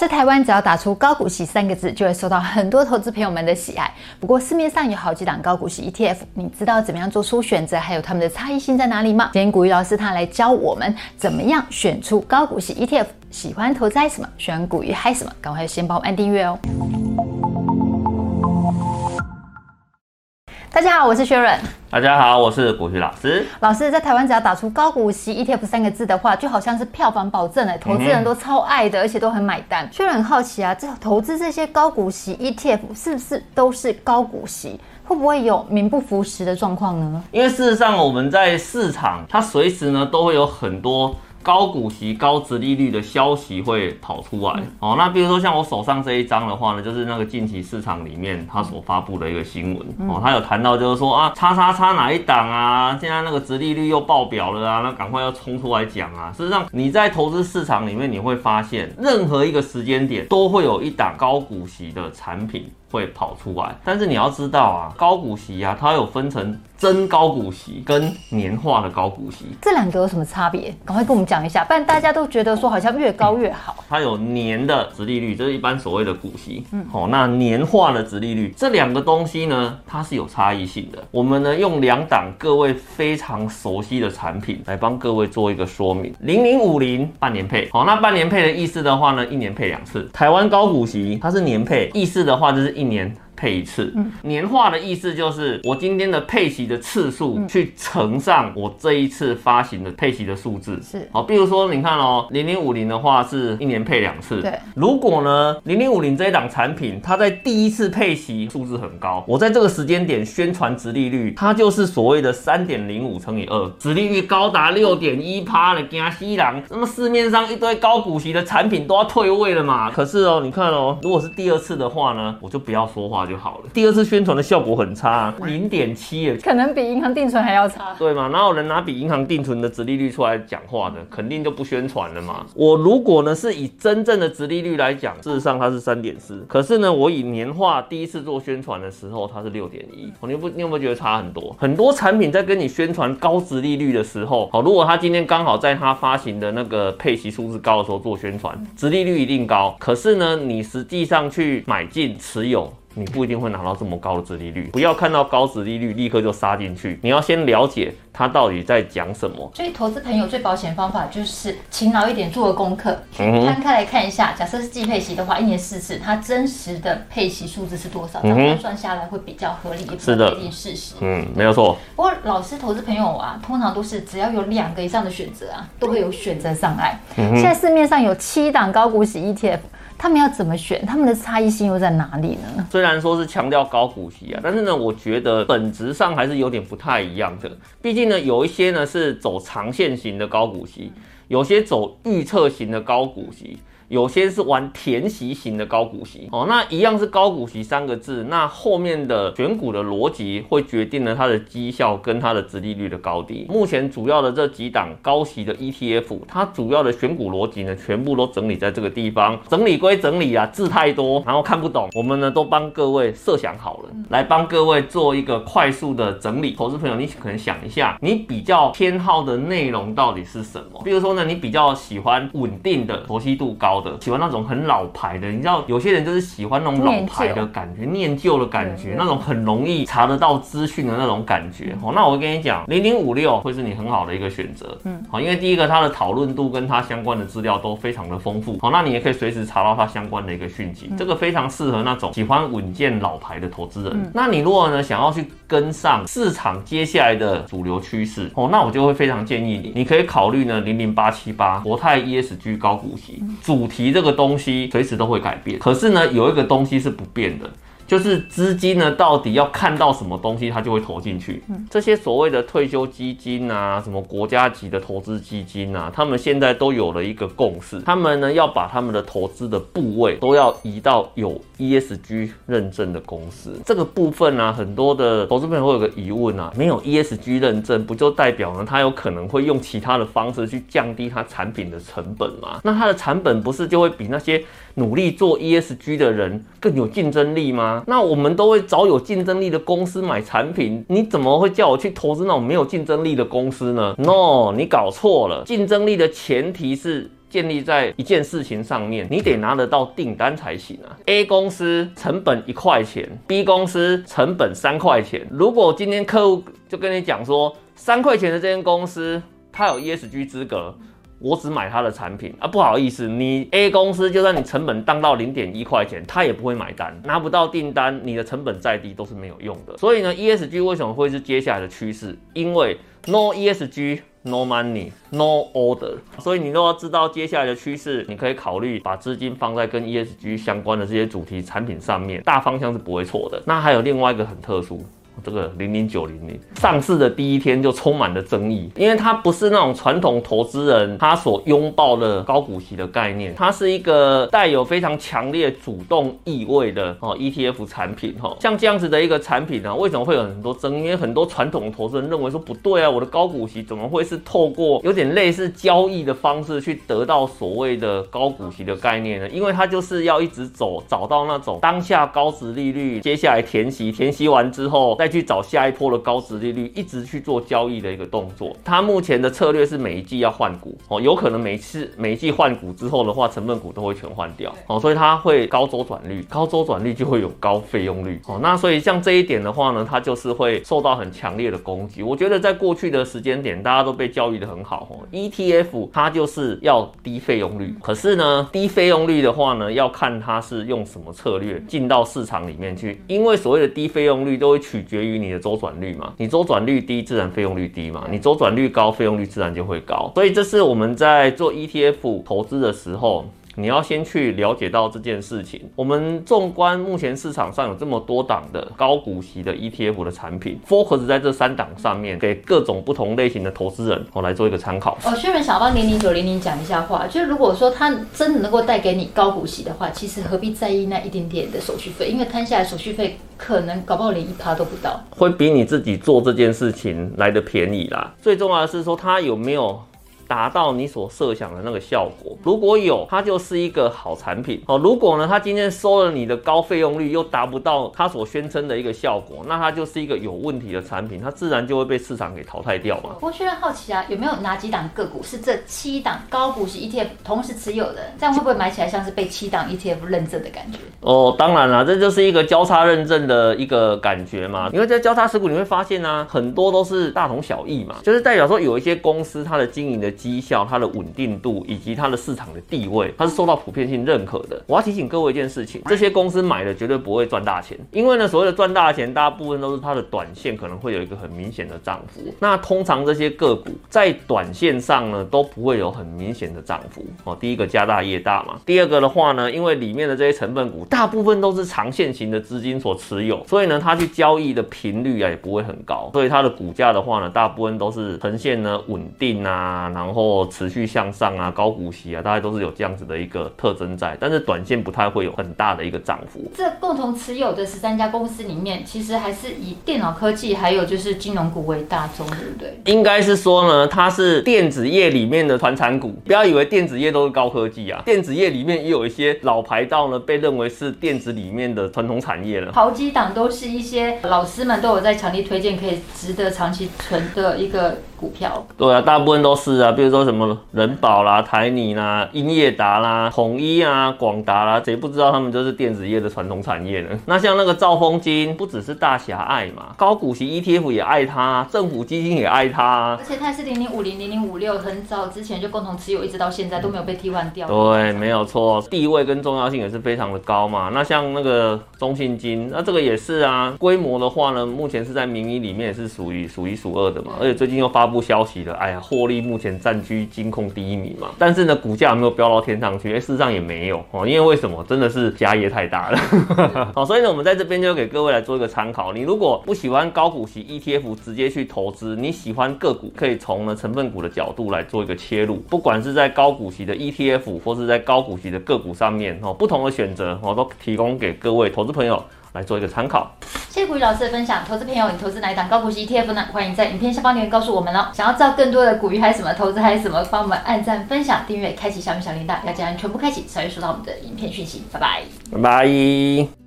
在台湾，只要打出高股息三个字，就会受到很多投资朋友们的喜爱。不过市面上有好几档高股息 ETF，你知道怎么样做出选择，还有他们的差异性在哪里吗？今天古鱼老师他来教我们怎么样选出高股息 ETF。喜欢投资什么？喜欢股鱼嗨什么？赶快先帮我按订阅哦！大家好，我是薛润。大家好，我是古旭老师。老师在台湾，只要打出高股息 ETF 三个字的话，就好像是票房保证哎，投资人都超爱的，而且都很买单。薛润很好奇啊，这投资这些高股息 ETF 是不是都是高股息？会不会有名不符实的状况呢？因为事实上，我们在市场，它随时呢都会有很多。高股息、高值利率的消息会跑出来哦。那比如说像我手上这一张的话呢，就是那个近期市场里面它所发布的一个新闻哦。它有谈到就是说啊，叉叉叉哪一档啊，现在那个值利率又爆表了啊，那赶快要冲出来讲啊。事实上，你在投资市场里面，你会发现任何一个时间点都会有一档高股息的产品。会跑出来，但是你要知道啊，高股息啊，它有分成真高股息跟年化的高股息，这两个有什么差别？赶快跟我们讲一下，不然大家都觉得说好像越高越好。它有年的殖利率，这是一般所谓的股息，嗯，好，那年化的殖利率，这两个东西呢，它是有差异性的。我们呢用两档各位非常熟悉的产品来帮各位做一个说明。零零五零半年配，好，那半年配的意思的话呢，一年配两次。台湾高股息它是年配，意思的话就是。一年配一次，嗯年化的意思就是我今天的配息的次数去乘上我这一次发行的配息的数字。是，好，比如说你看哦，零零五零的话是一年配两次。对，如果呢零零五零这一档产品，它在第一次配息数字很高，我在这个时间点宣传值利率，它就是所谓的三点零五乘以二，值利率高达六点一趴的惊西郎。那么市面上一堆高股息的产品都要退位了嘛？可是哦，你看哦，如果是第二次的话呢，我就不要说话。就好了。第二次宣传的效果很差，零点七，可能比银行定存还要差，对吗？哪有人拿比银行定存的殖利率出来讲话的？肯定就不宣传了嘛。我如果呢是以真正的殖利率来讲，事实上它是三点四，可是呢我以年化第一次做宣传的时候，它是六点一。你不，你有没有觉得差很多？很多产品在跟你宣传高值利率的时候，好，如果他今天刚好在他发行的那个配息数字高的时候做宣传，值利率一定高。可是呢，你实际上去买进持有。你不一定会拿到这么高的殖利率，不要看到高殖利率立刻就杀进去，你要先了解它到底在讲什么。所以投资朋友最保险方法就是勤劳一点，做个功课，摊开来看一下。假设是季配息的话，一年四次，它真实的配息数字是多少？这样算下来会比较合理，是的，一定事实。嗯，没有错。不过老师，投资朋友啊，通常都是只要有两个以上的选择啊，都会有选择障碍。现在市面上有七档高股息 ETF。他们要怎么选？他们的差异性又在哪里呢？虽然说是强调高股息啊，但是呢，我觉得本质上还是有点不太一样的。毕竟呢，有一些呢是走长线型的高股息，有些走预测型的高股息。有些是玩填息型的高股息哦，那一样是高股息三个字，那后面的选股的逻辑会决定了它的绩效跟它的值利率的高低。目前主要的这几档高息的 ETF，它主要的选股逻辑呢，全部都整理在这个地方。整理归整理啊，字太多，然后看不懂，我们呢都帮各位设想好了，来帮各位做一个快速的整理。投资朋友，你可能想一下，你比较偏好的内容到底是什么？比如说呢，你比较喜欢稳定的、熟悉度高的。喜欢那种很老牌的，你知道有些人就是喜欢那种老牌的感觉，念旧的感觉，那种很容易查得到资讯的那种感觉。哦，那我跟你讲，零零五六会是你很好的一个选择。嗯，好，因为第一个它的讨论度跟它相关的资料都非常的丰富。好，那你也可以随时查到它相关的一个讯息，这个非常适合那种喜欢稳健老牌的投资人。那你如果呢想要去跟上市场接下来的主流趋势，哦，那我就会非常建议你，你可以考虑呢零零八七八国泰 ESG 高股息主提。这个东西随时都会改变，可是呢，有一个东西是不变的。就是资金呢，到底要看到什么东西，它就会投进去。这些所谓的退休基金啊，什么国家级的投资基金啊，他们现在都有了一个共识，他们呢要把他们的投资的部位都要移到有 ESG 认证的公司。这个部分呢，很多的投资朋友会有个疑问啊，没有 ESG 认证，不就代表呢，他有可能会用其他的方式去降低他产品的成本吗？那他的产本不是就会比那些努力做 ESG 的人更有竞争力吗？那我们都会找有竞争力的公司买产品，你怎么会叫我去投资那种没有竞争力的公司呢？No，你搞错了。竞争力的前提是建立在一件事情上面，你得拿得到订单才行啊。A 公司成本一块钱，B 公司成本三块钱。如果今天客户就跟你讲说，三块钱的这间公司，它有 ESG 资格。我只买他的产品啊，不好意思，你 A 公司就算你成本降到零点一块钱，他也不会买单，拿不到订单，你的成本再低都是没有用的。所以呢，ESG 为什么会是接下来的趋势？因为 No ESG No money No order。所以你都要知道接下来的趋势，你可以考虑把资金放在跟 ESG 相关的这些主题产品上面，大方向是不会错的。那还有另外一个很特殊。这个零零九零零上市的第一天就充满了争议，因为它不是那种传统投资人他所拥抱的高股息的概念，它是一个带有非常强烈主动意味的哦 ETF 产品哈，像这样子的一个产品呢，为什么会有很多争议？因为很多传统投资人认为说不对啊，我的高股息怎么会是透过有点类似交易的方式去得到所谓的高股息的概念呢？因为它就是要一直走，找到那种当下高值利率，接下来填息，填息完之后再。去找下一波的高值利率，一直去做交易的一个动作。它目前的策略是每一季要换股哦，有可能每次每一季换股之后的话，成分股都会全换掉哦，所以它会高周转率，高周转率就会有高费用率哦。那所以像这一点的话呢，它就是会受到很强烈的攻击。我觉得在过去的时间点，大家都被教育的很好哦，ETF 它就是要低费用率，可是呢，低费用率的话呢，要看它是用什么策略进到市场里面去，因为所谓的低费用率都会取决。于你的周转率嘛，你周转率低，自然费用率低嘛；你周转率高，费用率自然就会高。所以这是我们在做 ETF 投资的时候。你要先去了解到这件事情。我们纵观目前市场上有这么多档的高股息的 ETF 的产品，focus 在这三档上面，给各种不同类型的投资人我来做一个参考。哦，薛仁想帮零零九零零讲一下话，就是如果说它真的能够带给你高股息的话，其实何必在意那一点点的手续费？因为摊下来手续费可能搞不好连一趴都不到，会比你自己做这件事情来的便宜啦。最重要的是说它有没有。达到你所设想的那个效果，如果有，它就是一个好产品哦。如果呢，它今天收了你的高费用率，又达不到它所宣称的一个效果，那它就是一个有问题的产品，它自然就会被市场给淘汰掉嘛。我虽然好奇啊，有没有哪几档个股是这七档高股息 ETF 同时持有的？这样会不会买起来像是被七档 ETF 认证的感觉？哦，当然了，这就是一个交叉认证的一个感觉嘛。因为在交叉持股，你会发现呢、啊，很多都是大同小异嘛，就是代表说有一些公司它的经营的。绩效、它的稳定度以及它的市场的地位，它是受到普遍性认可的。我要提醒各位一件事情：这些公司买的绝对不会赚大钱，因为呢，所谓的赚大钱，大部分都是它的短线可能会有一个很明显的涨幅。那通常这些个股在短线上呢，都不会有很明显的涨幅哦。第一个家大业大嘛，第二个的话呢，因为里面的这些成分股大部分都是长线型的资金所持有，所以呢，它去交易的频率啊也不会很高，所以它的股价的话呢，大部分都是呈现呢稳定啊，然后。然后持续向上啊，高股息啊，大概都是有这样子的一个特征在，但是短线不太会有很大的一个涨幅。这共同持有的十三家公司里面，其实还是以电脑科技还有就是金融股为大宗，对不对？应该是说呢，它是电子业里面的传产股，不要以为电子业都是高科技啊，电子业里面也有一些老牌到呢，被认为是电子里面的传统产业了。好几档都是一些老师们都有在强力推荐，可以值得长期存的一个。股票对啊，大部分都是啊，比如说什么人保啦、台泥啦、英业达啦、统一啊、广达啦，谁不知道他们就是电子业的传统产业呢？那像那个兆丰金，不只是大侠爱嘛，高股息 ETF 也爱它，政府基金也爱它，而且它也是零零五零、零零五六，很早之前就共同持有，一直到现在都没有被替换掉。对，没有错，地位跟重要性也是非常的高嘛。那像那个中信金，那这个也是啊，规模的话呢，目前是在民营里面也是属于数一数二的嘛，而且最近又发。不消息了，哎呀，获利目前占据金控第一名嘛，但是呢，股价有没有飙到天上去？哎，事实上也没有哦，因为为什么？真的是家业太大了。好，所以呢，我们在这边就给各位来做一个参考。你如果不喜欢高股息 ETF 直接去投资，你喜欢个股，可以从呢成分股的角度来做一个切入。不管是在高股息的 ETF 或是在高股息的个股上面哦，不同的选择我都提供给各位投资朋友来做一个参考。谢谢古雨老师的分享，投资朋友，你投资哪一档高股息 ETF 呢？欢迎在影片下方留言告诉我们哦。想要知道更多的股鱼还有什么投资还有什么，帮我们按赞、分享、订阅、开启小米小铃铛，要将全部开启才会收到我们的影片讯息。拜拜，拜拜。